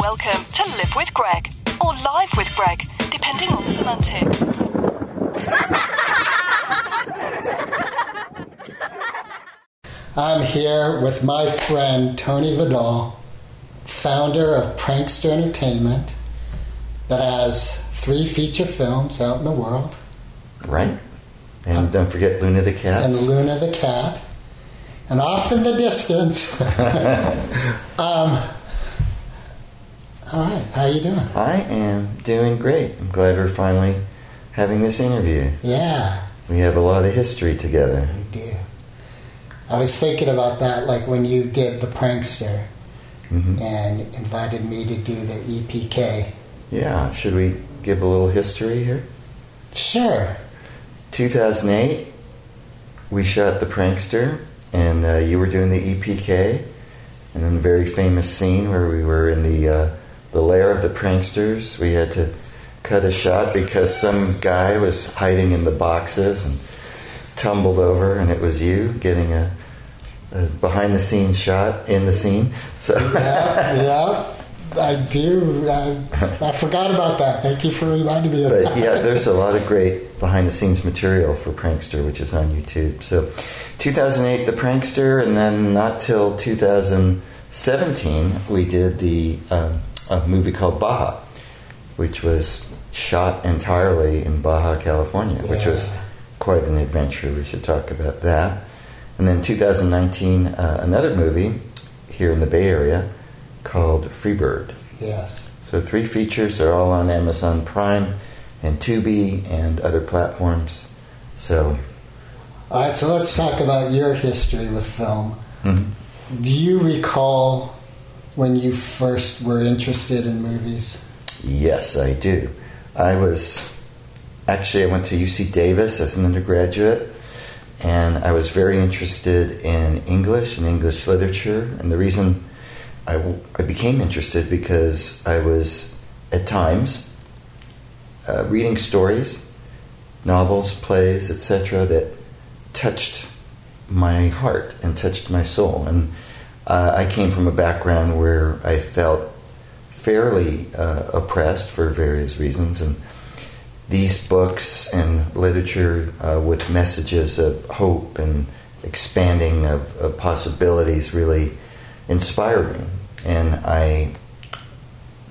Welcome to Live with Greg, or Live with Greg, depending on semantics. I'm here with my friend Tony Vidal, founder of Prankster Entertainment, that has three feature films out in the world, Right? And don't forget Luna the cat. and Luna the cat, and off in the distance. um, right, how you doing? I am doing great. I'm glad we're finally having this interview. Yeah, We have a lot of history together. we do. I was thinking about that, like when you did the Prankster hmm and invited me to do the EPK. Yeah, should we give a little history here? Sure. 2008, we shot The Prankster, and uh, you were doing the EPK, and then the very famous scene where we were in the uh, the lair of the pranksters. We had to cut a shot because some guy was hiding in the boxes and tumbled over, and it was you getting a, a behind the scenes shot in the scene. So yeah, yeah, I do. I, I forgot about that. Thank you for reminding me of But that. yeah, there's a lot of great behind the scenes material for Prankster, which is on YouTube. So 2008, The Prankster, and then not till 2017, we did the um, a movie called Baja, which was shot entirely in Baja, California, which was quite an adventure. We should talk about that. And then 2019, uh, another movie here in the Bay Area called Freebird. Yes. So three features are all on Amazon Prime and Tubi and other platforms. So All right, so let's talk about your history with film. mhm. Do you recall when you first were interested in movies? yes, I do. I was actually I went to UC Davis as an undergraduate, and I was very interested in English and English literature. And the reason I, became interested because I was at times uh, reading stories, novels, plays, etc., that touched my heart and touched my soul. And uh, I came from a background where I felt fairly uh, oppressed for various reasons, and these books and literature uh, with messages of hope and expanding of, of possibilities really inspired me. And I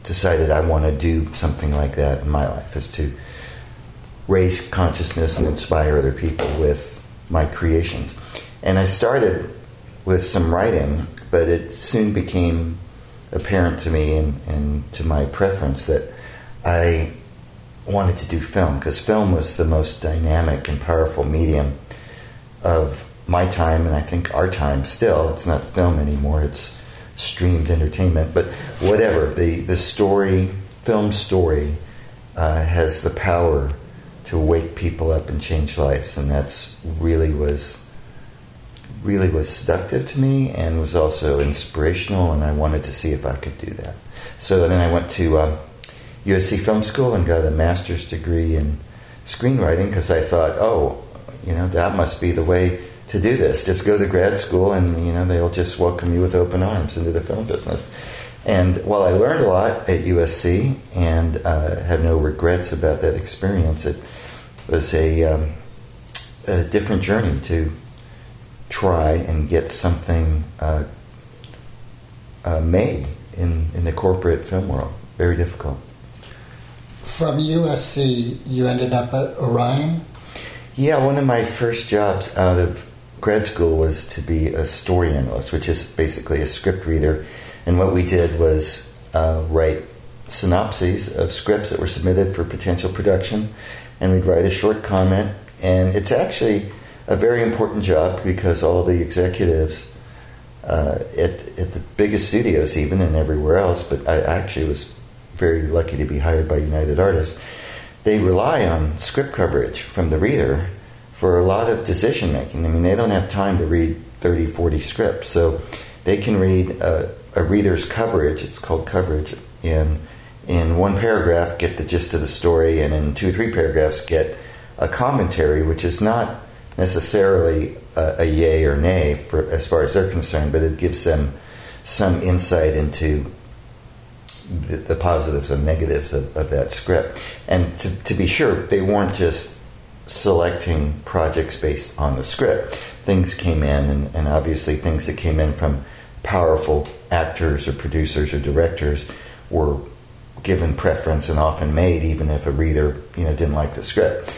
decided I want to do something like that in my life, is to raise consciousness and inspire other people with my creations. And I started with some writing, but it soon became apparent to me and, and to my preference that I wanted to do film because film was the most dynamic and powerful medium of my time and I think our time still. It's not film anymore, it's streamed entertainment. But whatever, the, the story, film story, uh, has the power to wake people up and change lives. And that's really was really was seductive to me and was also inspirational and I wanted to see if I could do that. So then I went to um, USC Film School and got a master's degree in screenwriting because I thought, oh, you know, that must be the way to do this. Just go to grad school and, you know, they'll just welcome you with open arms into the film business. And while I learned a lot at USC and uh, have no regrets about that experience, it was a, um, a different journey to try and get something uh, uh, made in, in the corporate film world. Very difficult. From USC, you ended up at Orion. Yeah, one of my first jobs out of grad school was to be a story analyst, which is basically a script reader. And what we did was uh, write synopses of scripts that were submitted for potential production, and we'd write a short comment. And it's actually a very important job because all the executives uh, at, at the biggest studios, even and everywhere else, but I actually was very lucky to be hired by United Artists. They rely on script coverage from the reader for a lot of decision making. I mean, they don't have time to read 30, 40 scripts, so they can read a, a reader's coverage, it's called coverage, in, in one paragraph, get the gist of the story, and in two three paragraphs, get a commentary, which is not necessarily a, a yay or nay for as far as they're concerned, but it gives them some insight into the, the positives and negatives of, of that script. And to, to be sure, they weren't just selecting projects based on the script. Things came in, and, and obviously things that came in from powerful actors or producers or directors were given preference and often made, even if a reader you know didn't like the script.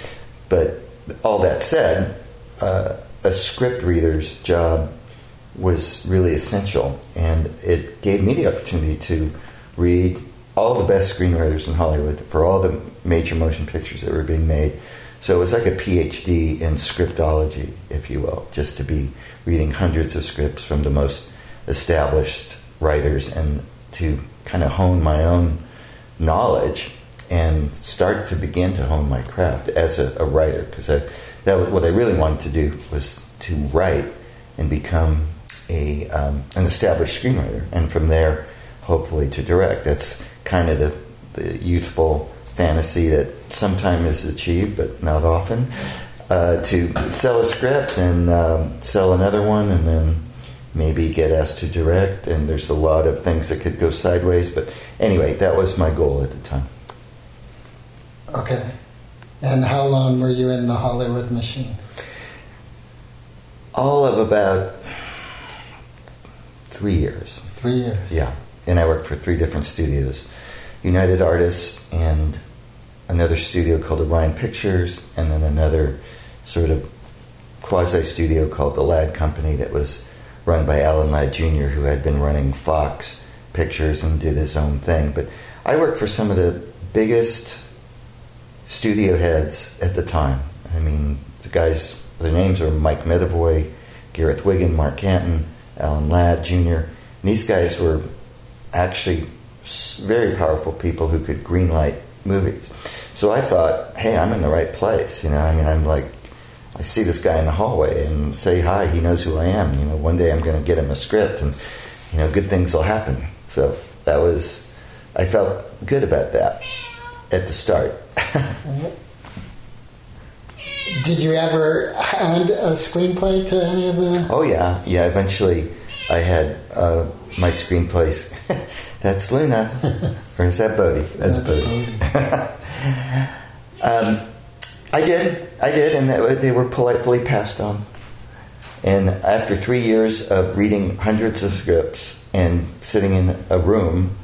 But all that said, uh, a script reader's job was really essential, and it gave me the opportunity to read all the best screenwriters in Hollywood for all the major motion pictures that were being made. So it was like a PhD in scriptology, if you will, just to be reading hundreds of scripts from the most established writers and to kind of hone my own knowledge and start to begin to hone my craft as a, a writer because that was what they really wanted to do was to write and become a um, an established screenwriter and from there hopefully to direct that's kind of the, the youthful fantasy that sometimes is achieved but not often uh, to sell a script and um, sell another one and then maybe get asked to direct, and there's a lot of things that could go sideways. But anyway, that was my goal at the time. Okay. And how long were you in the Hollywood machine? All of about three years. Three years. Yeah. And I worked for three different studios United Artists and another studio called Orion Pictures, and then another sort of quasi studio called the Ladd Company that was run by Alan Ladd Jr., who had been running Fox Pictures and did his own thing. But I worked for some of the biggest studio heads at the time. I mean, the guys, their names are Mike Medavoy, Gareth Wigan, Mark Canton, Alan Ladd Jr. And these guys were actually very powerful people who could greenlight movies. So I thought, hey, I'm in the right place. You know, I mean, I'm like I see this guy in the hallway and say hi. He knows who I am. You know, one day I'm going to get him a script, and you know, good things will happen. So that was, I felt good about that at the start. Did you ever hand a screenplay to any of the? Oh yeah, yeah. Eventually, I had uh, my screenplays. That's Luna, or is that Bodhi? That's, That's Bodhi. Bodhi. um, I did, I did, and they were politely passed on. And after three years of reading hundreds of scripts and sitting in a room,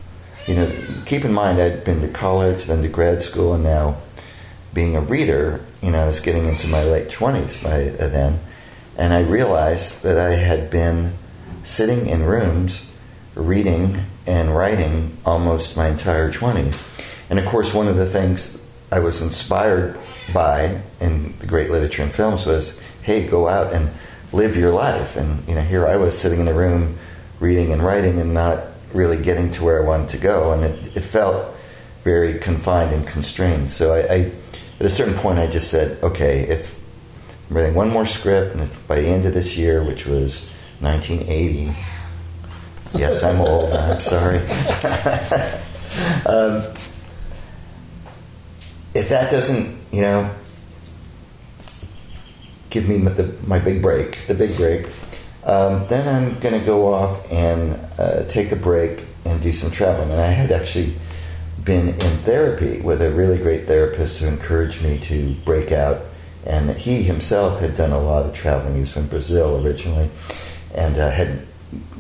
you know, keep in mind I'd been to college, then to grad school, and now being a reader, you know, I was getting into my late 20s by then. And I realized that I had been sitting in rooms reading and writing almost my entire 20s. And of course, one of the things I was inspired by in the great literature and films was, hey, go out and live your life. And you know, here I was sitting in a room reading and writing and not really getting to where I wanted to go, and it, it felt very confined and constrained. So I, I, at a certain point, I just said, okay, if I'm writing one more script, and if by the end of this year, which was 1980, yes, I'm old. I'm sorry. um, if that doesn't, you know, give me the, my big break, the big break, um, then I'm going to go off and uh, take a break and do some traveling. And I had actually been in therapy with a really great therapist who encouraged me to break out. And he himself had done a lot of traveling. He was from Brazil originally and uh, had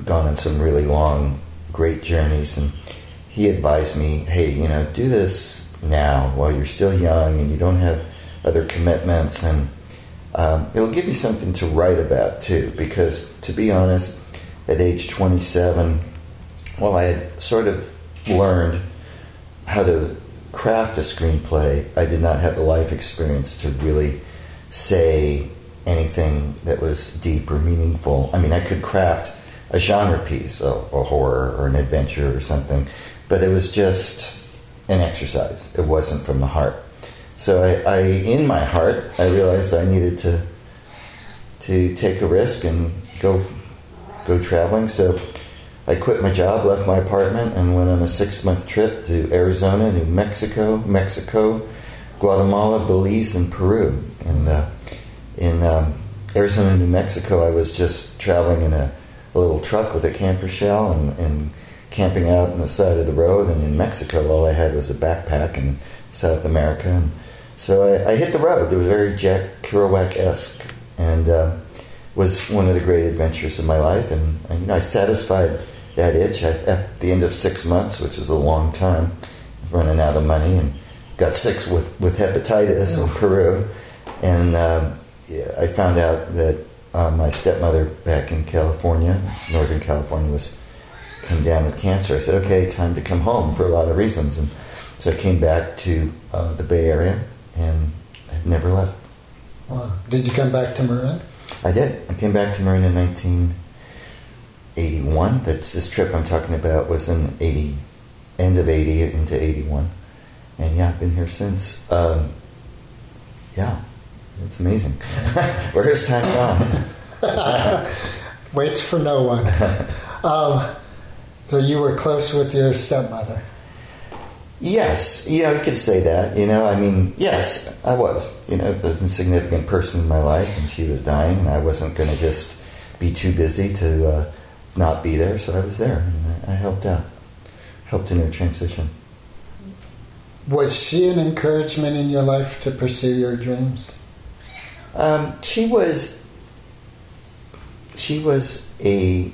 gone on some really long, great journeys. And he advised me, hey, you know, do this now while you're still young and you don't have other commitments and um, it'll give you something to write about too because to be honest at age 27 well i had sort of learned how to craft a screenplay i did not have the life experience to really say anything that was deep or meaningful i mean i could craft a genre piece a, a horror or an adventure or something but it was just an exercise. It wasn't from the heart. So I, I, in my heart, I realized I needed to to take a risk and go go traveling. So I quit my job, left my apartment, and went on a six month trip to Arizona, New Mexico, Mexico, Guatemala, Belize, and Peru. And uh, in um, Arizona, New Mexico, I was just traveling in a, a, little truck with a camper shell and, and camping out on the side of the road, and in Mexico, all I had was a backpack in South America. And so I, I hit the road. It was very Jack Kerouac esque, and uh, was one of the great adventures of my life. And, and you know, I satisfied that itch I, at the end of six months, which is a long time, running out of money, and got sick with, with hepatitis in Peru. And yeah, I found out that uh, my stepmother back in California, Northern California, was come down with cancer. I said, okay, time to come home for a lot of reasons. And so I came back to uh, the Bay Area and I've never left. Wow. Did you come back to Marin? I did. I came back to Marin in 1981. That's this trip I'm talking about was in 80, end of 80 into 81. And yeah, I've been here since. Um, yeah, it's amazing. Where has time gone? Waits for no one. Um, so you were close with your stepmother. Yes, you know, you could say that. You know, I mean, yes, I was. You know, a significant person in my life, and she was dying, and I wasn't going to just be too busy to uh, not be there. So I was there, and I, I helped out, helped in her transition. Was she an encouragement in your life to pursue your dreams? Um, she was. She was a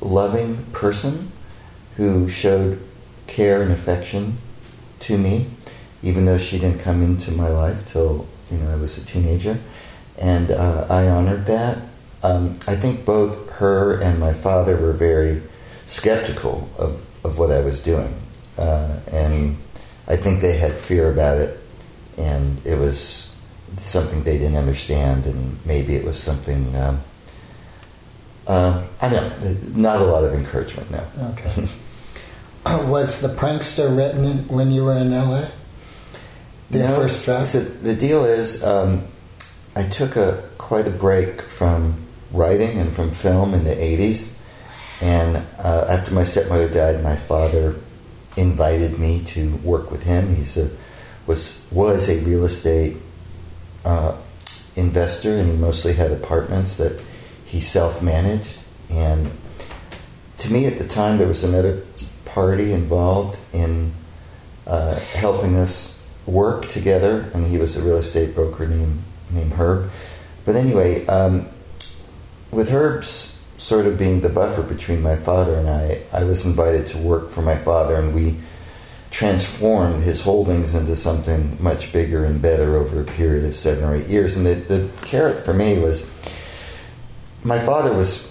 loving person who showed care and affection to me, even though she didn't come into my life till you know I was a teenager, and uh, I honored that. Um, I think both her and my father were very skeptical of, of what I was doing, uh, and I think they had fear about it, and it was something they didn't understand, and maybe it was something. Um, uh, I don't know, not a lot of encouragement. No. Okay. was the prankster written when you were in LA? The No, first draft? So the deal is, um, I took a quite a break from writing and from film in the '80s, and uh, after my stepmother died, my father invited me to work with him. He's a was was a real estate uh, investor, and he mostly had apartments that he self managed. And to me, at the time, there was another party involved in uh, helping us work together, and he was a real estate broker named named Herb. But anyway, um, with Herb's sort of being the buffer between my father and I, I was invited to work for my father, and we transformed his holdings into something much bigger and better over a period of seven or eight years. And the, the carrot for me was my father was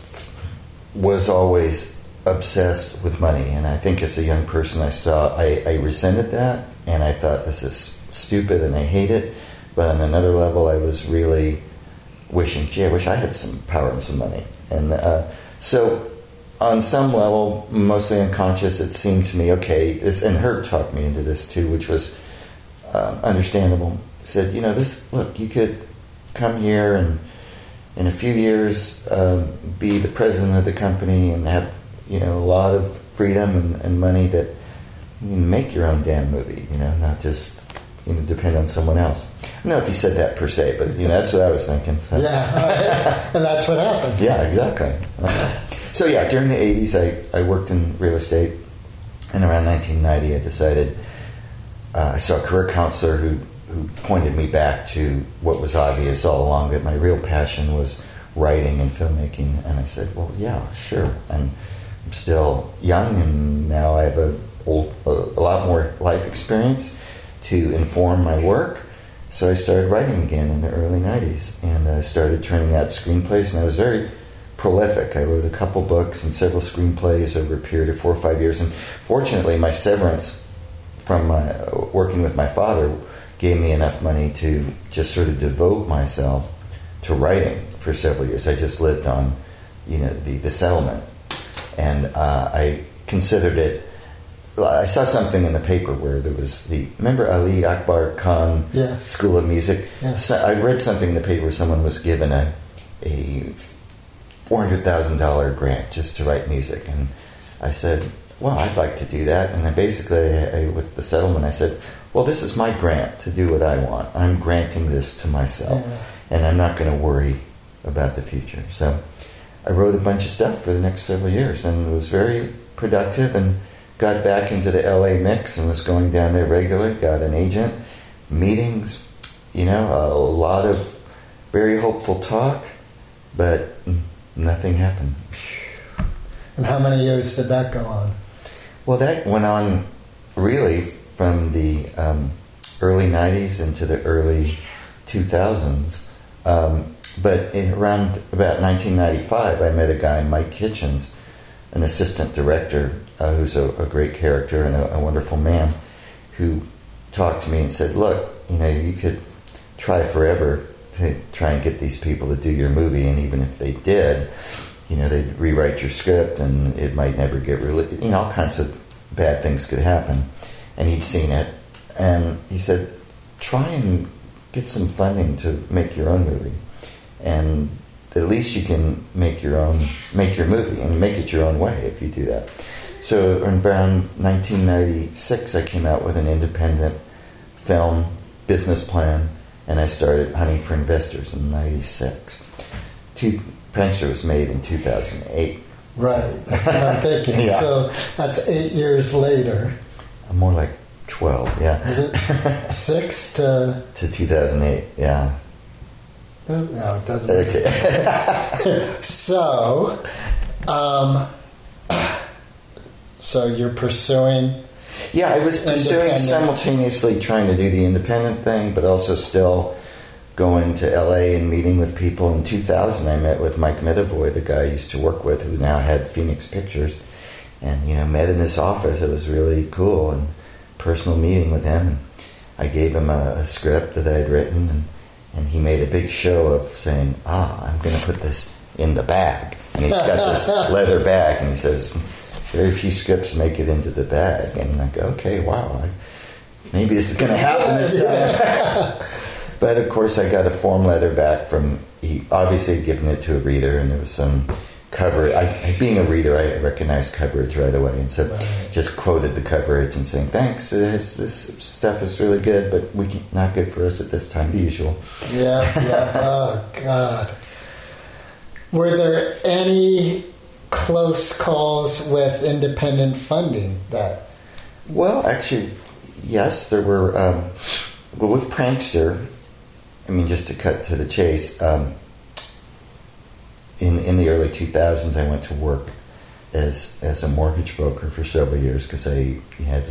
was always obsessed with money, and I think as a young person, I saw I, I resented that, and I thought this is stupid, and I hate it. But on another level, I was really wishing, gee, I wish I had some power and some money. And uh, so, on some level, mostly unconscious, it seemed to me, okay, this, and Herb talked me into this too, which was uh, understandable. Said, you know, this, look, you could come here and in a few years um, be the president of the company and have, you know, a lot of freedom and, and money that you can make your own damn movie, you know, not just, you know, depend on someone else. I don't know if you said that per se, but, you know, that's what I was thinking. So. Yeah, and that's what happened. Yeah, exactly. Uh, so yeah, during the '80s, I, I worked in real estate, and around 1990, I decided uh, I saw a career counselor who who pointed me back to what was obvious all along that my real passion was writing and filmmaking, and I said, well, yeah, sure. And still young, and now I have a old, a, a lot more life experience to inform my work. So I started writing again in the early 90s, and I started turning out screenplays, and I was very prolific. I wrote a couple books and several screenplays over a period of four or five years. And fortunately, my severance from my, working with my father gave me enough money to just sort of devote myself to writing for several years. I just lived on, you know, the, the settlement, and uh, I considered it. I saw something in the paper where there was the remember Ali Akbar Khan Yes. School of Music. Yes. So I read something in the paper where someone was given a a four hundred thousand dollar grant just to write music, and I said, "Well, I'd like to do that." And then basically, I, I, with the settlement, I said, "Well, this is my grant to do what I want. I'm granting this to myself, Yeah. and I'm not going to worry about the future." So, I wrote a bunch of stuff for the next several years, and was very productive and got back into the LA mix and was going down there regularly. Got an agent, meetings, you know, a lot of very hopeful talk, but nothing happened. And how many years did that go on? Well, that went on really from the um, early 90s into the early 2000s. Um, but in around about 1995, I met a guy, Mike Kitchens, an assistant director uh, who's a, a, great character and a, a, wonderful man, who talked to me and said, "Look, you know, you could try forever to try and get these people to do your movie, and even if they did, you know, they'd rewrite your script, and it might never get released. You know, all kinds of bad things could happen." And he'd seen it, and he said, "Try and get some funding to make your own movie." And at least you can make your own make your movie and make it your own way if you do that. So in around 1996, I came out with an independent film business plan, and I started hunting for investors in '96. Two, Prankster was made in 2008. Right, that's what I'm thinking. yeah. So that's eight years later. Uh, more like 12, yeah. Is it six to? to 2008, yeah. No, it doesn't. Okay. so, um, so you're pursuing. Yeah, I was pursuing simultaneously trying to do the independent thing, but also still going to LA and meeting with people. In 2000, I met with Mike Medavoy, the guy I used to work with, who now had Phoenix Pictures, and you know met in his office. It was really cool and personal meeting with him. I gave him a, a script that I had written and and he made a big show of saying, "Ah, I'm going to put this in the bag," and he's got this leather bag, and he says, "Very few scripts make it into the bag," and I go, "Okay, wow, I, maybe this is going to happen this time." but of course, I got a form letter back from he obviously had given it to a reader, and there was some cover. I, being a reader, I recognized coverage right away, and so right. just quoted the coverage and saying, "Thanks, this, this stuff is really good, but we can, not good for us at this time." The usual. Yeah, yeah. oh God. Were there any close calls with independent funding that? Well, actually, yes, there were. Um, well, with Prankster, I mean, just to cut to the chase. Um, in in the early 2000s, I went to work as as a mortgage broker for several years because I had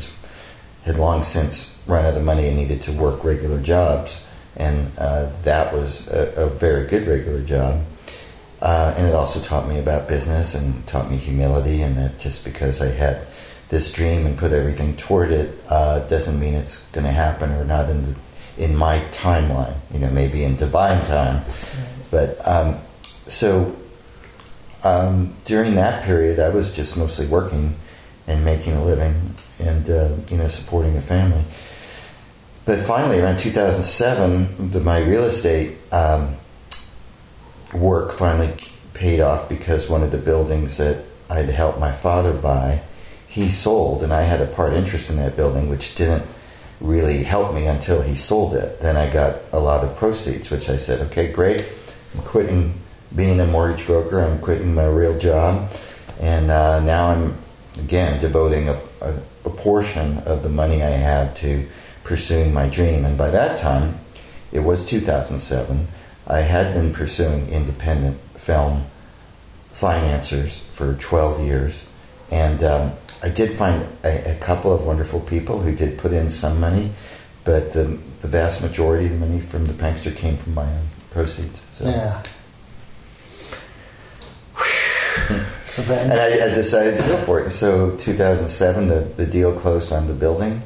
had long since run out of money and needed to work regular jobs, and uh, that was a, a, very good regular job. Uh, and it also taught me about business and taught me humility, and that just because I had this dream and put everything toward it uh, doesn't mean it's going to happen or not in the, in my timeline. You know, maybe in divine time, but um, so um, during that period, I was just mostly working and making a living and uh, you know supporting a family. But finally, around 2007, the, my real estate um, work finally paid off because one of the buildings that I'd helped my father buy, he sold, and I had a part interest in that building, which didn't really help me until he sold it. Then I got a lot of proceeds, which I said, okay, great, I'm quitting being a mortgage broker. I'm quitting my real job, and uh, now I'm again devoting a, a, a, portion of the money I have to pursuing my dream. And by that time, it was 2007. I had been pursuing independent film financiers for 12 years, and um, I did find a, a, couple of wonderful people who did put in some money, but the, the vast majority of the money from the Prankster came from my own proceeds. So. Yeah. So then, and I, I, decided to go for it. So 2007, the, the deal closed on the building,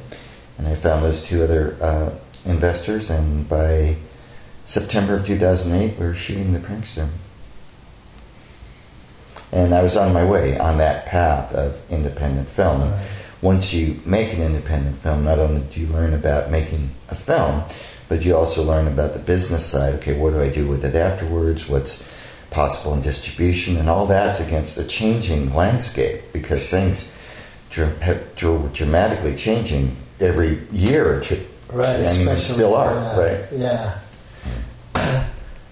and I found those two other uh, investors. And by September of 2008, we were shooting the Prankster. And I was on my way on that path of independent film. Right. Once you make an independent film, not only do you learn about making a film, but you also learn about the business side. Okay, what do I do with it afterwards? What's possible in distribution, and all that's against a changing landscape because things have dramatically changing every year or two. Right, I mean, still are, yeah, uh, right? Yeah.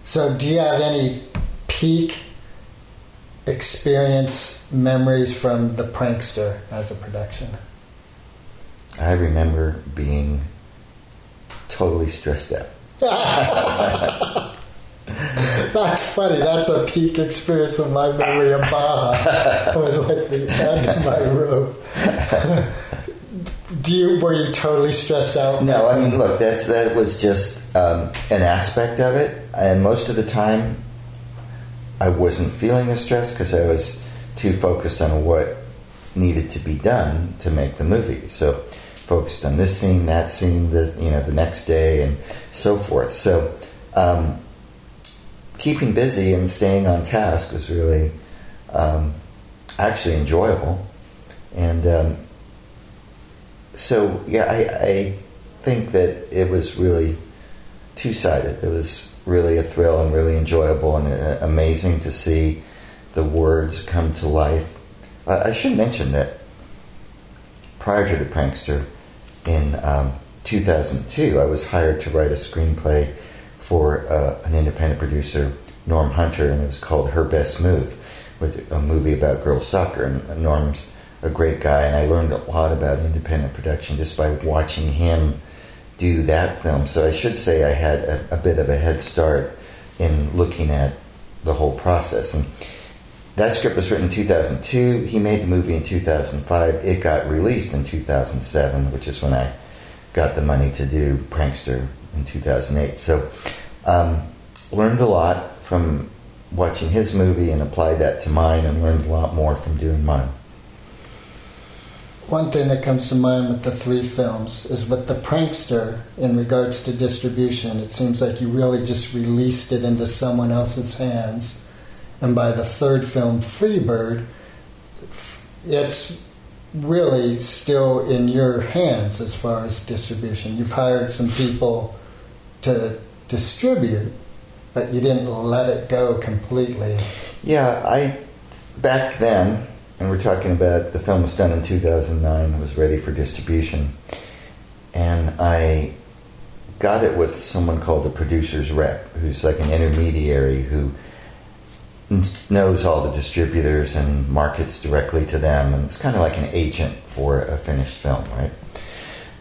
So, do you have any peak experience, memories from The Prankster as a production? I remember being totally stressed out. That's funny. That's a peak experience of my memory of Baja. It was like the end of my rope. Do you were you totally stressed out? No, I mean, look, that's that was just um, an aspect of it, and most of the time, I wasn't feeling the stress because I was too focused on what needed to be done to make the movie. So, focused on this scene, that scene, the you know the next day, and so forth. So, um, keeping busy and staying on task was really um, actually enjoyable, and um, so yeah, I, I think that it was really two sided. It was really a thrill and really enjoyable and uh, amazing to see the words come to life. I should mention that prior to the prankster, in um, 2002, I was hired to write a screenplay for uh, an independent producer, Norm Hunter, and it was called Her Best Move, with a movie about girls soccer. And Norm's a great guy, and I learned a lot about independent production just by watching him do that film. So I should say I had a, a bit of a head start in looking at the whole process. And that script was written in 2002. He made the movie in 2005. It got released in 2007, which is when I got the money to do Prankster in 2008. So um, learned a lot from watching his movie and applied that to mine, and learned a lot more from doing mine. One thing that comes to mind with the three films is with the prankster in regards to distribution. It seems like you really just released it into someone else's hands. And by the third film, Freebird, it's really still in your hands as far as distribution. You've hired some people to distribute, but you didn't let it go completely. Yeah, I back then and we're talking about the film was done in 2009, it was ready for distribution, and I got it with someone called a producer's rep, who's like an intermediary who knows all the distributors and markets directly to them, and it's kind of like an agent for a finished film, right?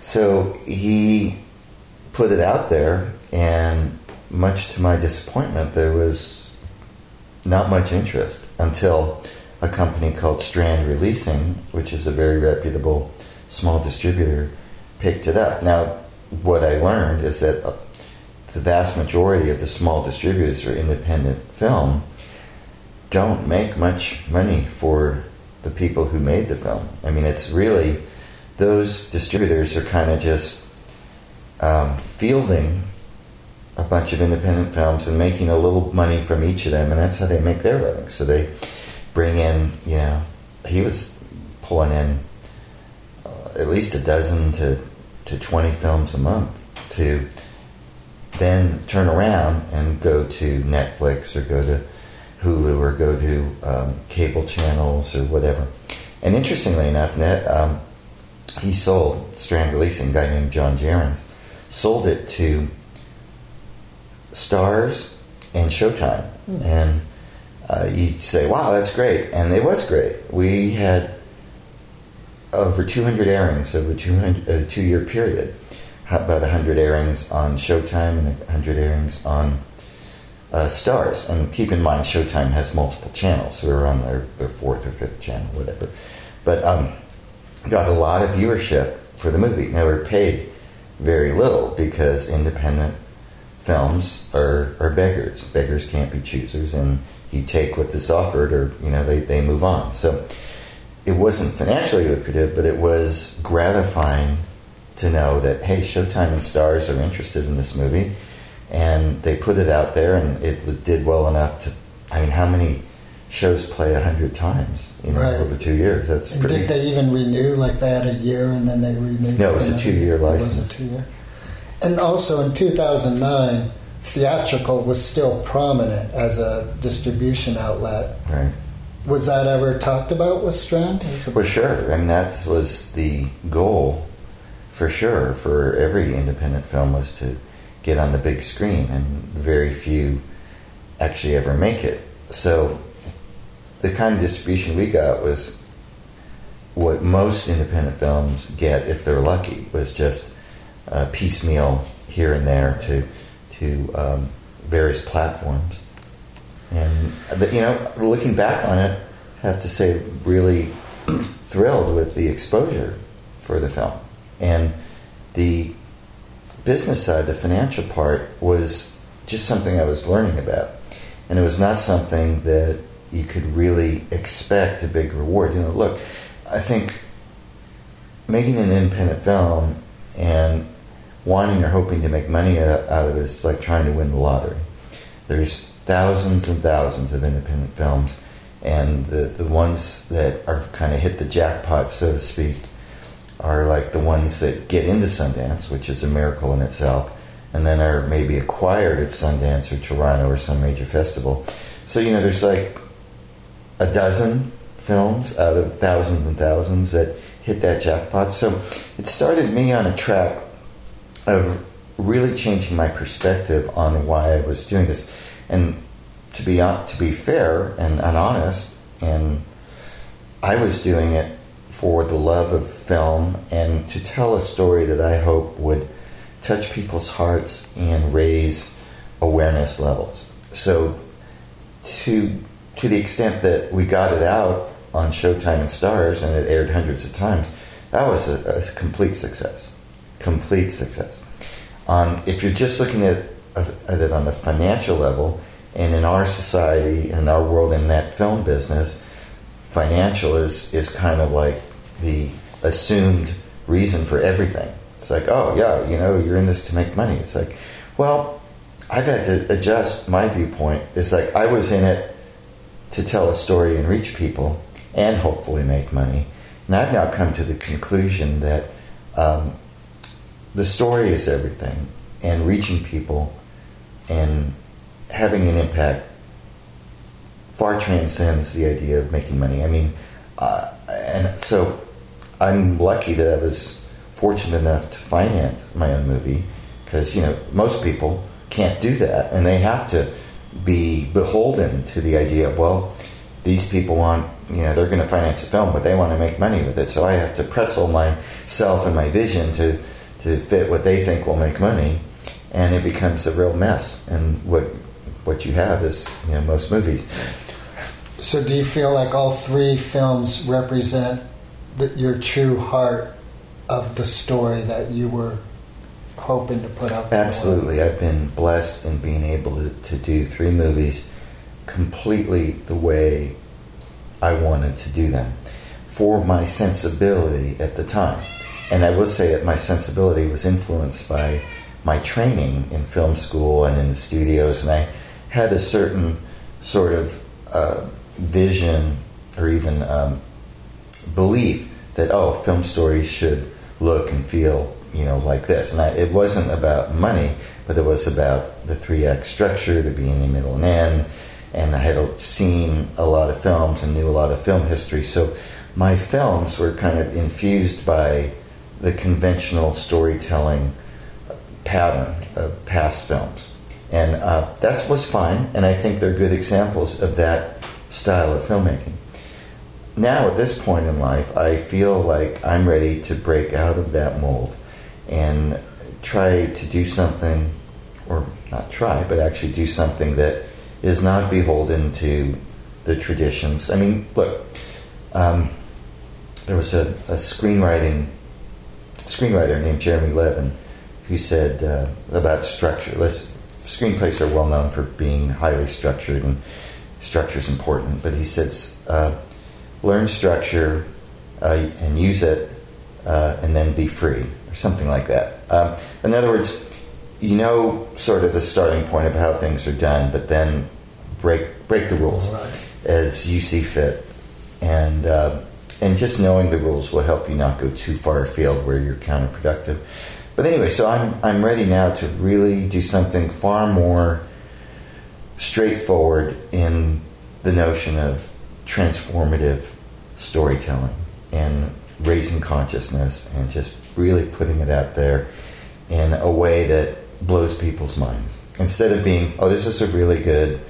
So he put it out there, and much to my disappointment, there was not much interest until a company called Strand Releasing, which is a very reputable small distributor, picked it up. Now, what I learned is that uh, the vast majority of the small distributors for independent film don't make much money for the people who made the film. I mean, it's really those distributors are kind of just um, fielding a bunch of independent films and making a little money from each of them, and that's how they make their living. So they bring in, you know, he was pulling in uh, at least a dozen to, to 20 films a month to then turn around and go to Netflix or go to Hulu or go to um, cable channels or whatever. And interestingly enough, Net, um, he sold Strand Releasing, a guy named Jon Gerrans, sold it to Starz and Showtime. Mm. And uh, you say, wow, that's great. And it was great. We had over 200 airings over 200, a two year period. About 100 airings on Showtime and 100 airings on uh, Starz. And keep in mind, Showtime has multiple channels, so we were on their, their, fourth or fifth channel, whatever. But um, got a lot of viewership for the movie. Now, we are paid very little because independent films are, are beggars. Beggars can't be choosers, and you take what is offered or you know they, they move on so it wasn't financially lucrative but it was gratifying to know that hey showtime and Starz are interested in this movie and they put it out there and it did well enough to i mean how many shows play a hundred times you know right. over two years that's and pretty did they even renew like they had a year and then they renewed no it was a two-year license it was a two-year and also in 2009 theatrical was still prominent as a distribution outlet. Right. Was that ever talked about with Strand? For sure. I mean, that was the goal, for sure, for every independent film was to get on the big screen, and very few actually ever make it. So the kind of distribution we got was what most independent films get if they're lucky was just uh, piecemeal here and there to to um, various platforms. And you know, looking back on it, I have to say, really thrilled with the exposure for the film and the business side, the financial part was just something I was learning about, and it was not something that you could really expect a big reward. You know, look, I think making an independent film and wanting or hoping to make money out of it is like trying to win the lottery. There's thousands and thousands of independent films, and the, the ones that are kind of hit the jackpot, so to speak, are like the ones that get into Sundance, which is a miracle in itself, and then are maybe acquired at Sundance or Toronto or some major festival. So, you know, there's like a dozen films out of thousands and thousands that hit that jackpot. So it started me on a track of really changing my perspective on why I was doing this. And to be to be fair and, and honest, and I was doing it for the love of film and to tell a story that I hope would touch people's hearts and raise awareness levels. So, to to the extent that we got it out on Showtime and Starz and it aired hundreds of times, that was a, a complete success. Complete success. Um, if you're just looking at, at it on the financial level, and in our society and our world in that film business, financial is is kind of like the assumed reason for everything. It's like, oh yeah, you know, you're in this to make money. It's like, well, I've had to adjust my viewpoint. It's like I was in it to tell a story and reach people and hopefully make money. And I've now come to the conclusion that um, the story is everything, and reaching people and having an impact far transcends the idea of making money. I mean, uh, and so I'm lucky that I was fortunate enough to finance my own movie because you know most people can't do that, and they have to be beholden to the idea of well, these people want you know they're going to finance a film, but they want to make money with it, so I have to pretzel myself and my vision to to fit what they think will make money, and it becomes a real mess. And what what you have is you know most movies. So, do you feel like all three films represent the, your true heart of the story that you were hoping to put up? Absolutely. I've been blessed in being able to, to do three movies completely the way I wanted to do them for my sensibility at the time. And I will say that my sensibility was influenced by my training in film school and in the studios, and I had a certain sort of uh, vision or even um, belief that oh, film stories should look and feel you know like this. And I, it wasn't about money, but it was about the three act structure, the beginning, middle, and end. And I had seen a lot of films and knew a lot of film history, so my films were kind of infused by the conventional storytelling pattern of past films. And uh, that was fine, and I think they're good examples of that style of filmmaking. Now, at this point in life, I feel like I'm ready to break out of that mold and try to do something, or not try, but actually do something that is not beholden to the traditions. I mean, look, um, there was a, a, screenwriting screenwriter named Jeremy Leven who said uh, about structure. Let's, screenplays are well known for being highly structured and structure is important, but he says uh, learn structure uh, and use it, uh, and then be free, or something like that. Um, in other words, you know sort of the starting point of how things are done, but then break break the rules right. as you see fit, and uh, and just knowing the rules will help you not go too far afield where you're counterproductive. But anyway, so I'm I'm ready now to really do something far more straightforward in the notion of transformative storytelling and raising consciousness and just really putting it out there in a way that blows people's minds. Instead of being, oh, this is a really good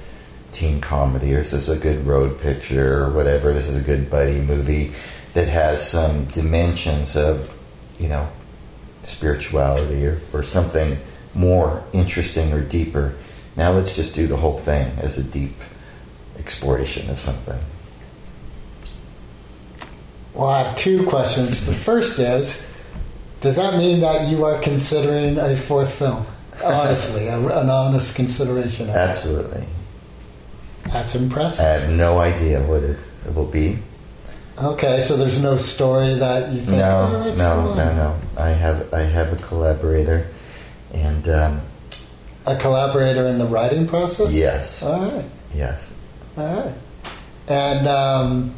teen comedy, or this is a good road picture, or whatever. This is a good buddy movie that has some dimensions of, you know, spirituality or, or something more interesting or deeper. Now let's just do the whole thing as a deep exploration of something. Well, I have two questions. The first is Does that mean that you are considering a fourth film? Honestly, a, an honest consideration. Of it. Absolutely. That's impressive. I have no idea what it, it will be. Okay, so there's no story that you think. No, oh, no, one." no, no. I have I have a collaborator, and um, A collaborator in the writing process. yes, All right. yes. All right. And um,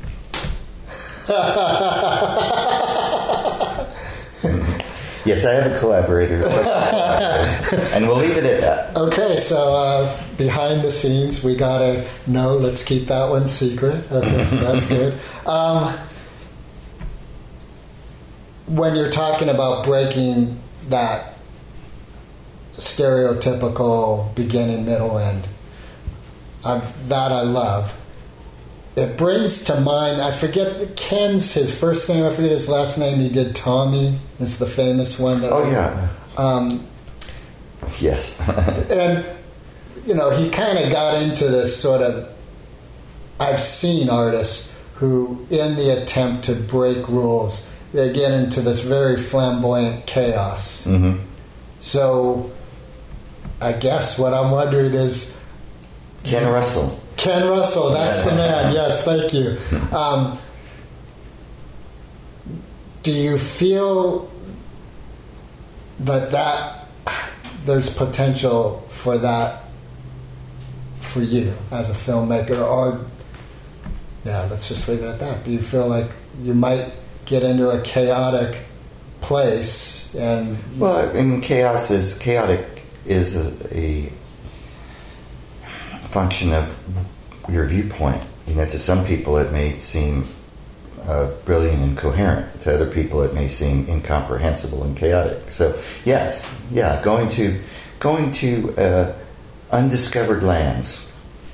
Yes, I have a collaborator. and we'll leave it at that. okay, so uh, behind the scenes, we gotta know. Let's keep that one secret. Okay, that's good. Um, when you're talking about breaking that stereotypical beginning, middle, end, um, that I love. It brings to mind, I forget Ken's his first name, I forget his last name. He did Tommy, is the famous one. That Oh yeah, Um, yes. and you know he kind of got into this sort of i've seen artists who in the attempt to break rules they get into this very flamboyant chaos hmm so i guess what i'm wondering is Ken Russell. Ken russell that's the man. Yes thank you. Um, do you feel that that there's potential for that for you as a filmmaker or yeah let's just leave it at that. Do you feel like you might get into a chaotic place and Well, I mean, chaos is chaotic is a, a function of your viewpoint. You know, to some people it may seem uh, brilliant and coherent. To other people it may seem incomprehensible and chaotic. So, yes, yeah, going to going to uh, undiscovered lands.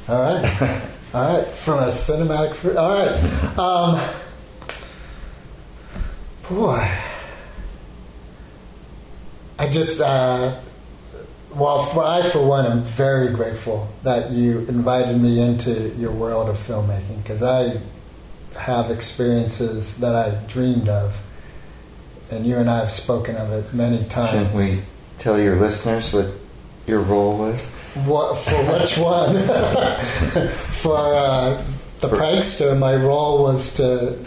all right all right from a cinematic all right um, boy i just uh, well for, i for one am very grateful that you invited me into your world of filmmaking because i have experiences that i dreamed of and you and i have spoken of it many times Shouldn't we tell your listeners what your role was? What, for which one? for uh, the prankster, my role was to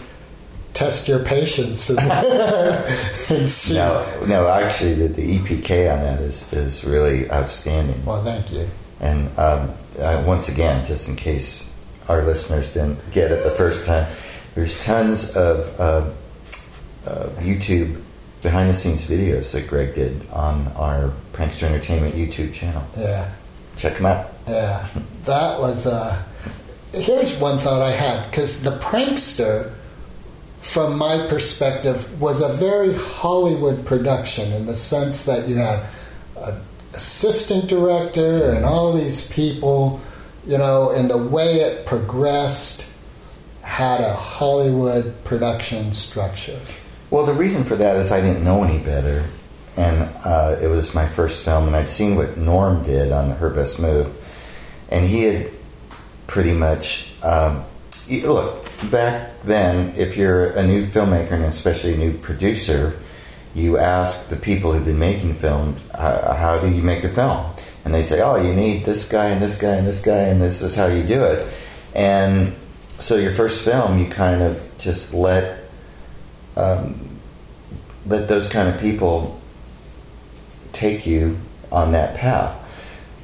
test your patience and, and see. No, no. Actually, the, the EPK on that is is really outstanding. Well, thank you. And um, uh, once again, just in case our listeners didn't get it the first time, there's tons of, uh, of YouTube behind the scenes videos that Greg did on our Prankster Entertainment YouTube channel. Yeah, Check them out. yeah. That was. Uh, here's one thought I had because the prankster, from my perspective, was a very Hollywood production in the sense that you had an assistant director and all these people, you know, and the way it progressed had a Hollywood production structure. Well, the reason for that is I didn't know any better, and uh, it was my first film, and I'd seen what Norm did on Her Best Move, and he had pretty much um, look back then. If you're a new filmmaker and especially a new producer, you ask the people who've been making films, uh, "How do you make a film?" And they say, "Oh, you need this guy and this guy and this guy, and this is how you do it." And so your first film, you kind of just let um, let those kind of people take you on that path.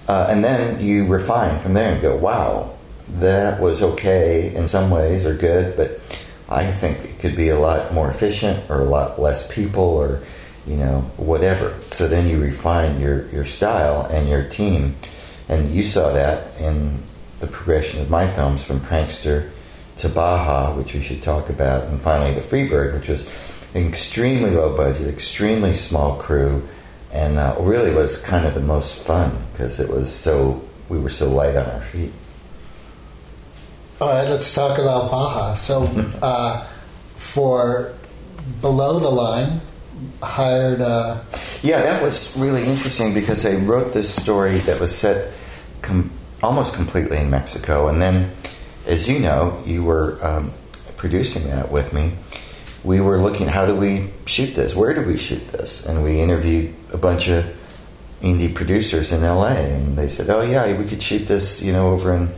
Uh, and then you refine from there and go, wow, that was okay in some ways or good, but I think it could be a lot more efficient or a lot less people or, you know, whatever. So then you refine your, your style and your team. And you saw that in the progression of my films from Prankster to Baja, which we should talk about, and finally the Freebird, which was extremely low budget, extremely small crew, and uh, really was kind of the most fun because it was so we were so light on our feet. All right, let's talk about Baja. So, uh, for below the line, hired. Uh, Yeah, that was really interesting because I wrote this story that was set com- almost completely in Mexico, and then, as you know, you were um, producing that with me. We were looking, how do we shoot this? Where do we shoot this? And we interviewed a bunch of indie producers in LA, and they said, "Oh yeah, we could shoot this, you know, over in."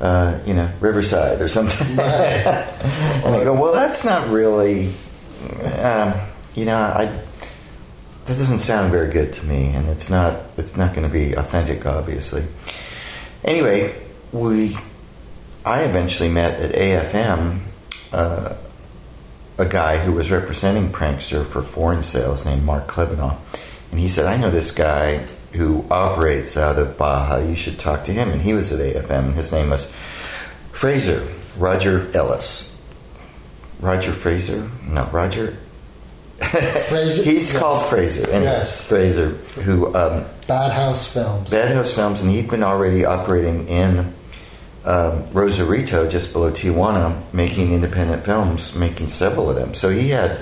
Uh, you know, Riverside or something. and I go, well, that's not really, um, you know, I that doesn't sound very good to me, and it's not it's not going to be authentic, obviously. Anyway, we I eventually met at AFM uh, a guy who was representing Prankster for foreign sales named Mark Klebanoff, and he said, "I know this guy who operates out of Baja. You should talk to him." And he was at AFM. His name was Fraser Roger Ellis. Roger Fraser? No, Roger Fraser- He's yes. called Fraser. Anyway, Yes. Fraser, who um, Bad House Films. Bad House Films, and he'd been already operating in um, Rosarito, just below Tijuana, making independent films, making several of them. So he had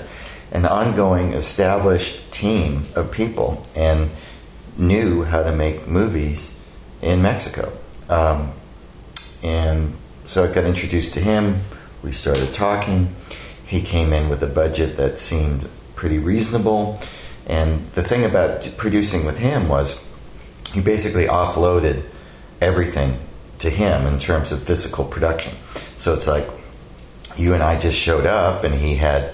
an ongoing, established team of people and knew how to make movies in Mexico. Um, and so I got introduced to him. We started talking. He came in with a budget that seemed pretty reasonable. And the thing about producing with him was he basically offloaded everything to him in terms of physical production. So it's like you and I just showed up, and he had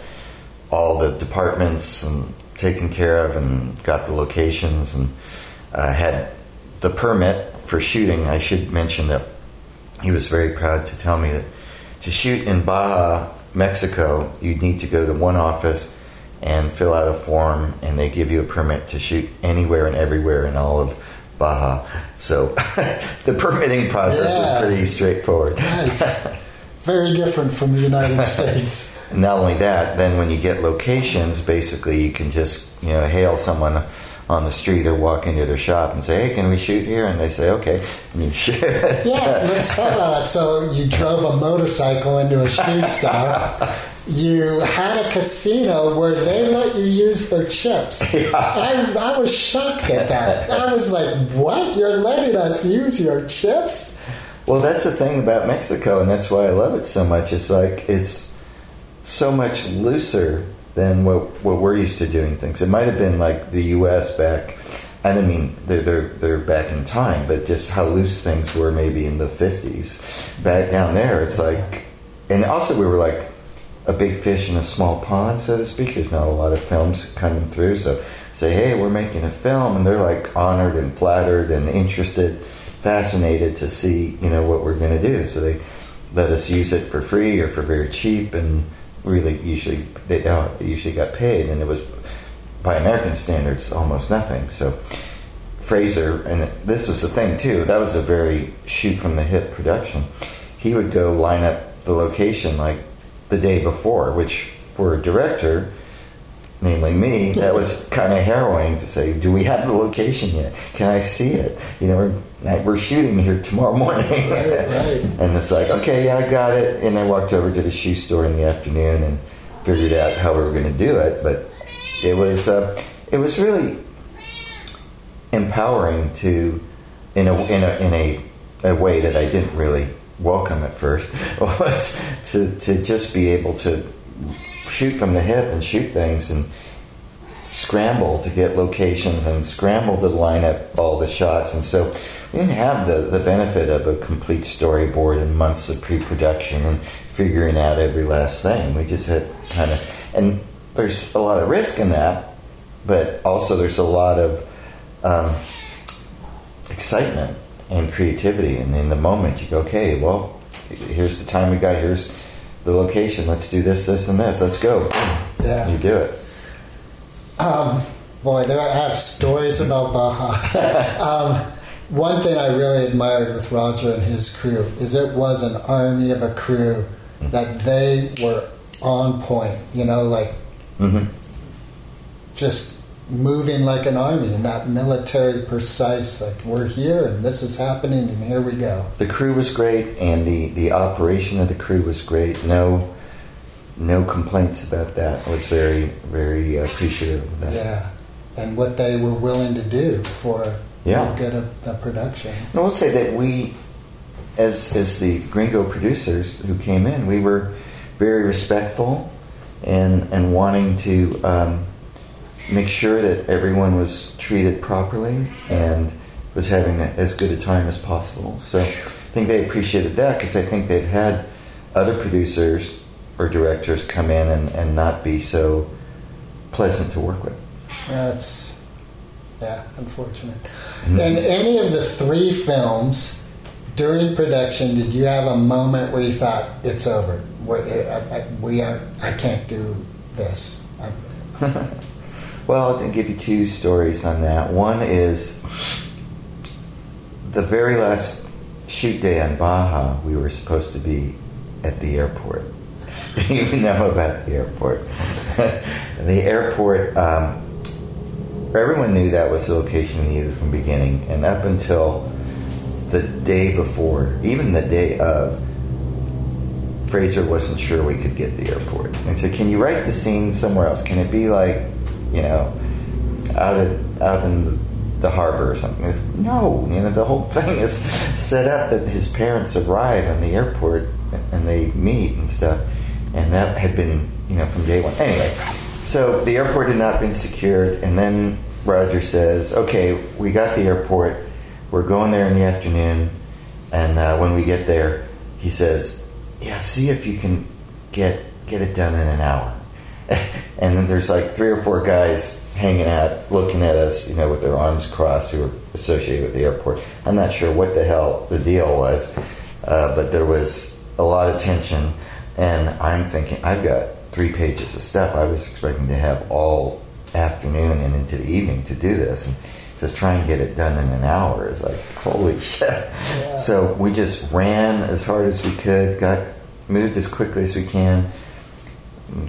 all the departments and taken care of, and got the locations, and uh, had the permit for shooting. I should mention that he was very proud to tell me that to shoot in Baja, Mexico, you need to go to one office and fill out a form, and they give you a permit to shoot anywhere and everywhere in all of Baja. So the permitting process Yeah. was pretty straightforward. Nice. Very different from the United States. Not only that, then when you get locations, basically you can just you know hail someone on the street or walk into their shop and say, "Hey, can we shoot here?" And they say, "Okay," and you shoot. Yeah, let's talk about that. So you drove a motorcycle into a shoe store. You had a casino where they let you use their chips. I, I was shocked at that. I was like, "What? You're letting us use your chips?" Well, that's the thing about Mexico, and that's why I love it so much. It's like it's so much looser than what what we're used to doing things. It might have been like the U.S. back. I don't mean they're, they're they're back in time, but just how loose things were maybe in the fifties. Back down there, it's like, and also we were like a big fish in a small pond, so to speak. There's not a lot of films coming through, so say, hey, we're making a film, and they're like honored and flattered and interested, fascinated to see, you know, what we're going to do. So they let us use it for free or for very cheap, and really usually they uh, usually got paid, and it was by American standards almost nothing. So Fraser, and this was the thing too. That was a very shoot from the hip production. He would go line up the location like the day before, which for a director, namely me, that was kind of harrowing to say, "Do we have the location yet? Can I see it? You know, we're, we're shooting here tomorrow morning." Right, right. and it's like, "Okay, yeah, I got it." And I walked over to the shoe store in the afternoon and figured out how we were going to do it, but it was uh, it was really empowering to in a in a in a, a way that I didn't really welcome at first was to to just be able to shoot from the hip and shoot things and scramble to get locations and scramble to line up all the shots and so we didn't have the, the benefit of a complete storyboard and months of pre-production and figuring out every last thing we just had kind of and there's a lot of risk in that but also there's a lot of um, excitement and creativity. And in the moment, you go, okay, well, here's the time we got. Here's the location. Let's do this, this, and this. Let's go. Yeah. You do it. Um, boy, there I have stories about Baja. um, one thing I really admired with Roger and his crew is it was an army of a crew that they were on point. You know, like hmm just moving like an army and that military precise, like we're here and this is happening and here we go. The crew was great, and the, the operation of the crew was great. No, no complaints about that. I was very, very appreciative of that. Yeah. And what they were willing to do for Yeah. the good of the production. And I will say that we, as as the Gringo producers who came in, we were very respectful and and wanting to um, make sure that everyone was treated properly and was having a, as good a time as possible. So I think they appreciated that because I think they've had other producers or directors come in and, and not be so pleasant to work with. That's yeah, unfortunate. Mhm. In any of the three films during production, did you have a moment where you thought it's over? We're, I, I, we are. I can't do this. Well, I'll give you two stories on that. One is the very last shoot day on Baja, we were supposed to be at the airport. you know about the airport. the airport, um, everyone knew that was the location we needed from the beginning, and up until the day before, even the day of, Fraser wasn't sure we could get the airport. And said, "Can you write the scene somewhere else? Can it be like, you know, out of, out in the harbor or something?" No, you know, the whole thing is set up that his parents arrive on the airport and they meet and stuff, and that had been, you know, from day one. Anyway, so the airport had not been secured, and then Roger says, "Okay, we got the airport. We're going there in the afternoon, and uh, when we get there, he says." yeah, see if you can get get it done in an hour. And then there's like three or four guys hanging out, looking at us, you know, with their arms crossed, who were associated with the airport. I'm not sure what the hell the deal was, uh, but there was a lot of tension. And I'm thinking, I've got three pages of stuff. I was expecting to have all afternoon and into the evening to do this. And just try and get it done in an hour is like, holy shit. Yeah. So we just ran as hard as we could, got moved as quickly as we can.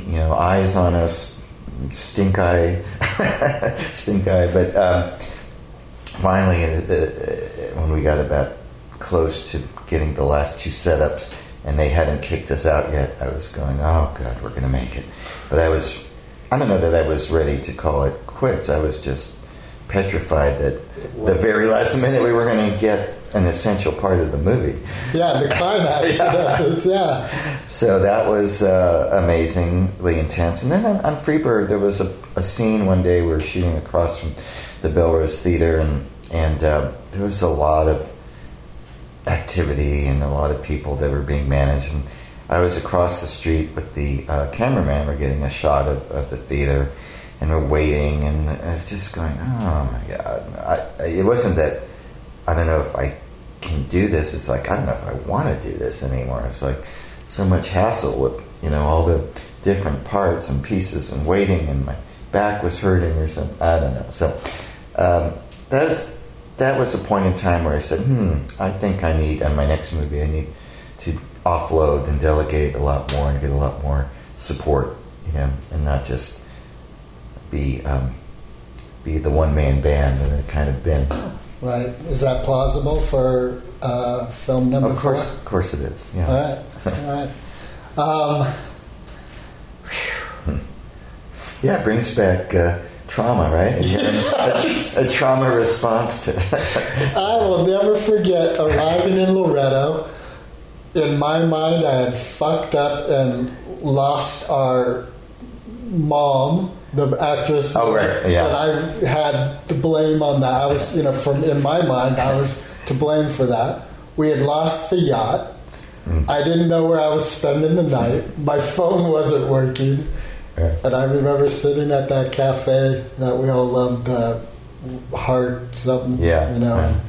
You know, eyes on us, stink eye, stink eye. But um, finally, uh, uh, when we got about close to getting the last two setups, and they hadn't kicked us out yet, I was going, "Oh God, we're going to make it." But I was, I don't know that I was ready to call it quits. I was just petrified that the very last minute we were going to get an essential part of the movie. yeah, the climax. Yeah. Yeah. So that was uh, amazingly intense. And then on, on Freebird, there was a, a scene one day we were shooting across from the Belrose Theater, and and uh, there was a lot of activity and a lot of people that were being managed. And I was across the street with the uh, cameraman. We're getting a shot of, of the theater, and we're waiting, and I was just going, "Oh my god!" I, it wasn't that I don't know if I can do this. It's like I don't know if I want to do this anymore. It's like so much hassle with you know all the different parts and pieces and waiting, and my back was hurting or something. I don't know. So um, that's that was a point in time where I said, "Hmm, I think I need on my next movie. I need to offload and delegate a lot more and get a lot more support, you know, and not just be um, be the one man band and I've kind of been." Right. Is that plausible for uh, film number Of course, four? of course it is. Yeah. All right. All right. Um, Yeah, it brings back uh, trauma, right? A, a trauma response to I will never forget arriving in Loreto. In my mind, I had fucked up and lost our mom, the actress. Oh, right, yeah. I had the blame on that. I was, you know, from in my mind, I was to blame for that. We had lost the yacht. Mm. I didn't know where I was spending the night. My phone wasn't working. Right. And I remember sitting at that cafe that we all loved, uh, Hard something, Yeah, you know, yeah. and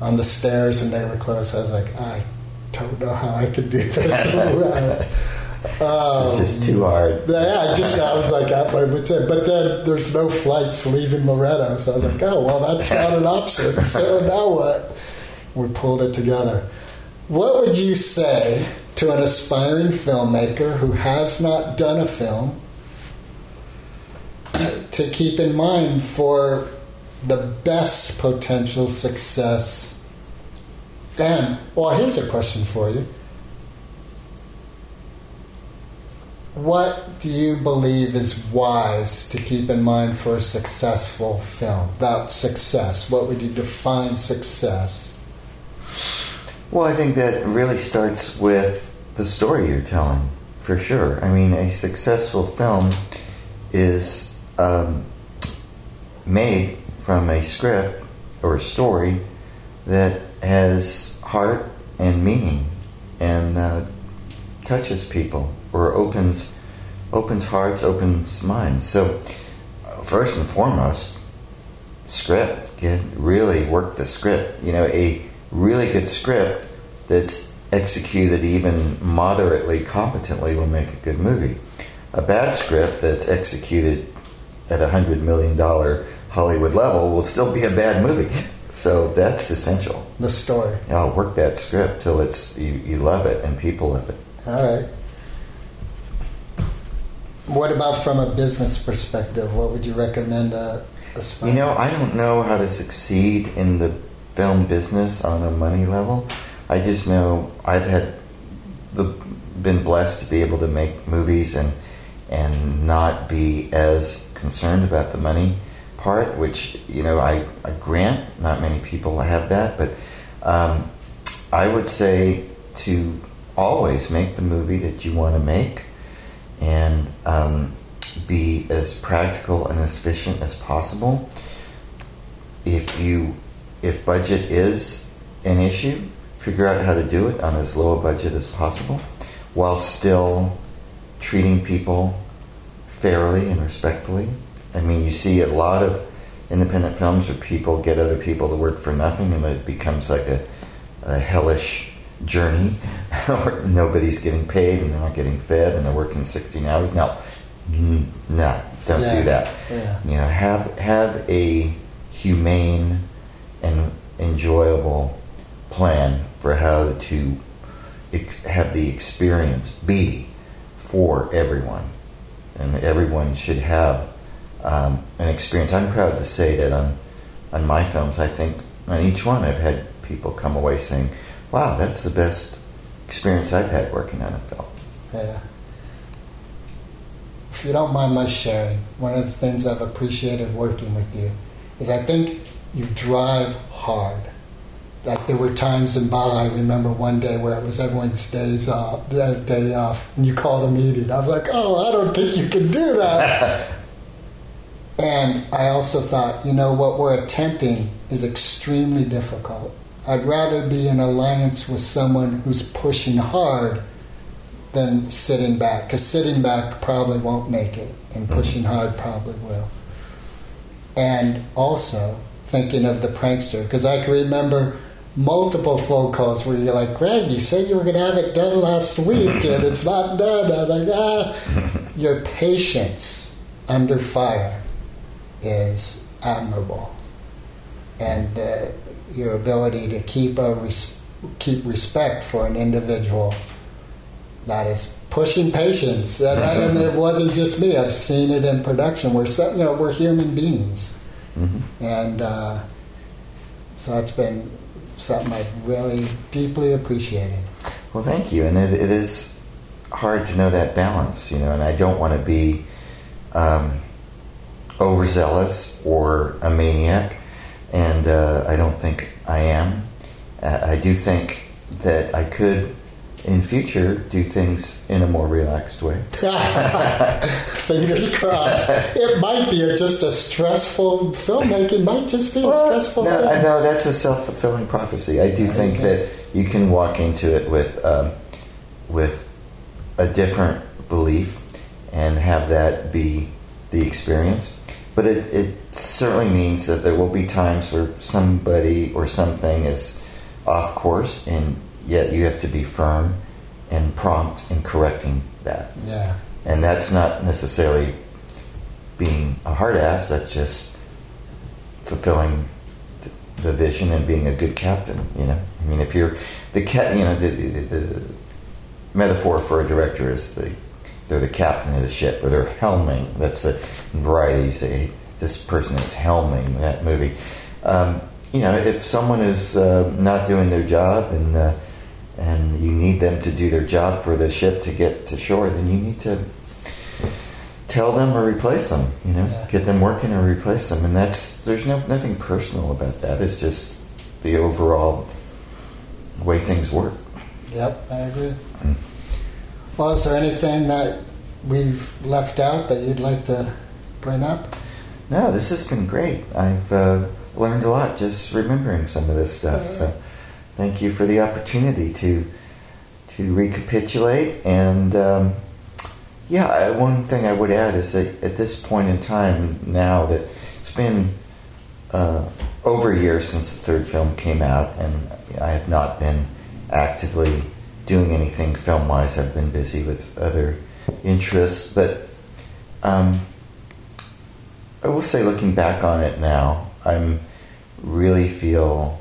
on the stairs, and they were closed. I was like, I don't know how I could do this. um, It's just too hard. Yeah, I just I was like I my wits end. But then there's no flights leaving Loreto, so I was like, oh well, that's not an option. So now what? We pulled it together. What would you say to an aspiring filmmaker who has not done a film to keep in mind for the best potential success? And, well, here's a question for you. What do you believe is wise to keep in mind for a successful film? That success, what would you define success? Well, I think that really starts with the story you're telling, for sure. I mean, a successful film is um, made from a script or a story that has heart and meaning and uh, touches people or opens opens hearts, opens minds. So, first and foremost, script. Get really work the script. You know, a really good script that's executed even moderately competently will make a good movie. A bad script that's executed at a hundred million dollar Hollywood level will still be a bad movie. So that's essential. The story. You know, work that script till it's you, you love it and people love it. All right. What about from a business perspective? What would you recommend a, a You know, I don't know how to succeed in the film business on a money level. I just know I've had the, been blessed to be able to make movies and and not be as concerned about the money part, which you know I, I grant not many people have that, but um, I would say to always make the movie that you want to make and um, be as practical and as efficient as possible. If you if budget is an issue, figure out how to do it on as low a budget as possible, while still treating people fairly and respectfully. I mean, you see a lot of independent films where people get other people to work for nothing, and it becomes like a, a hellish journey where nobody's getting paid and they're not getting fed and they're working 16 hours. No, no, don't Yeah, do that. yeah. You know, have have a humane and enjoyable plan for how to ex- have the experience be for everyone, and everyone should have um, an experience. I'm proud to say that on on my films, I think on each one, I've had people come away saying, "Wow, that's the best experience I've had working on a film." Yeah. If you don't mind my sharing, one of the things I've appreciated working with you is I think you drive hard. Like there were times in Bali, I remember one day where it was everyone's days off, day day off, and you called a meeting. I was like, oh, I don't think you can do that. and I also thought, you know, what we're attempting is extremely difficult. I'd rather be in alliance with someone who's pushing hard than sitting back, because sitting back probably won't make it, and pushing hard probably will. And also thinking of the prankster, because I can remember multiple phone calls where you're like, Greg, you said you were going to have it done last week, and it's not done. I was like, ah. Your patience under fire is admirable, and uh, your ability to keep a res- keep respect for an individual that is pushing patience. And, I- and it wasn't just me. I've seen it in production. We're so, you know we're human beings, Mm-hmm. and uh, so that's been something I've really deeply appreciated. Well, thank you. And it, it is hard to know that balance, you know, and I don't want to be um, overzealous or a maniac, and uh, I don't think I am. Uh, I do think that I could, in future, do things in a more relaxed way. Fingers crossed. It might be a, just a stressful filmmaking. Might just be a stressful. no. I know that's a self fulfilling prophecy. I do think that you can walk into it with um, with a different belief and have that be the experience. But it, it certainly means that there will be times where somebody or something is off course, and yet you have to be firm and prompt in correcting that. Yeah. And that's not necessarily being a hard ass, that's just fulfilling the vision and being a good captain, you know? I mean, if you're the cat, you know, the, the, the metaphor for a director is the they're the captain of the ship or they're helming. That's the variety. You say this person is helming that movie. Um, you know, if someone is uh, not doing their job and uh, and you need them to do their job for the ship to get to shore, then you need to tell them or replace them. You know, Yeah. get them working or replace them. And that's there's no nothing personal about that. It's just the overall way things work. Yep, I agree. Mm. Well, is there anything that we've left out that you'd like to bring up? No, this has been great. I've uh, learned a lot just remembering some of this stuff. So, thank you for the opportunity to to recapitulate. And um, yeah, one thing I would add is that at this point in time, now that it's been uh, over a year since the third film came out, and I have not been actively doing anything film wise. I've been busy with other interests, but. Um, I will say, looking back on it now, I'm really feel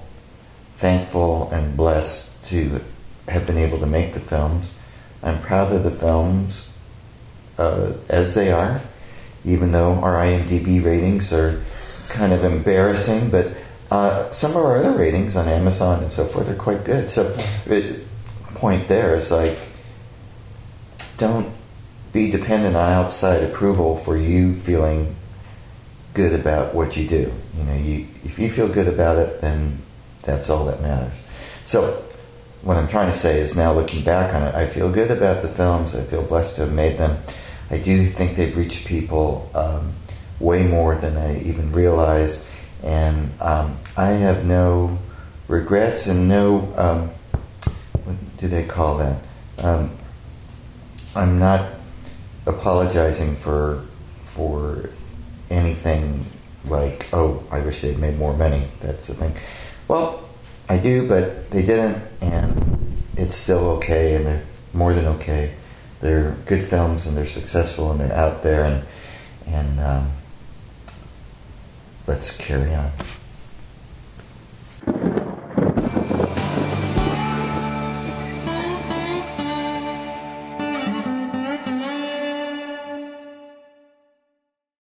thankful and blessed to have been able to make the films. I'm proud of the films uh, as they are, even though our IMDb ratings are kind of embarrassing. But uh, some of our other ratings on Amazon and so forth are quite good. So, the point there is like, don't be dependent on outside approval for you feeling good about what you do. You know, you if you feel good about it, then that's all that matters. So, what I'm trying to say is now looking back on it, I feel good about the films. I feel blessed to have made them. I do think they've reached people um, way more than I even realized, and um, I have no regrets and no um, what do they call that? Um, I'm not apologizing for for anything like, oh, I wish they'd made more money. That's the thing. Well, I do, but they didn't, and it's still okay, and they're more than okay. They're good films, and they're successful, and they're out there, and and um, let's carry on.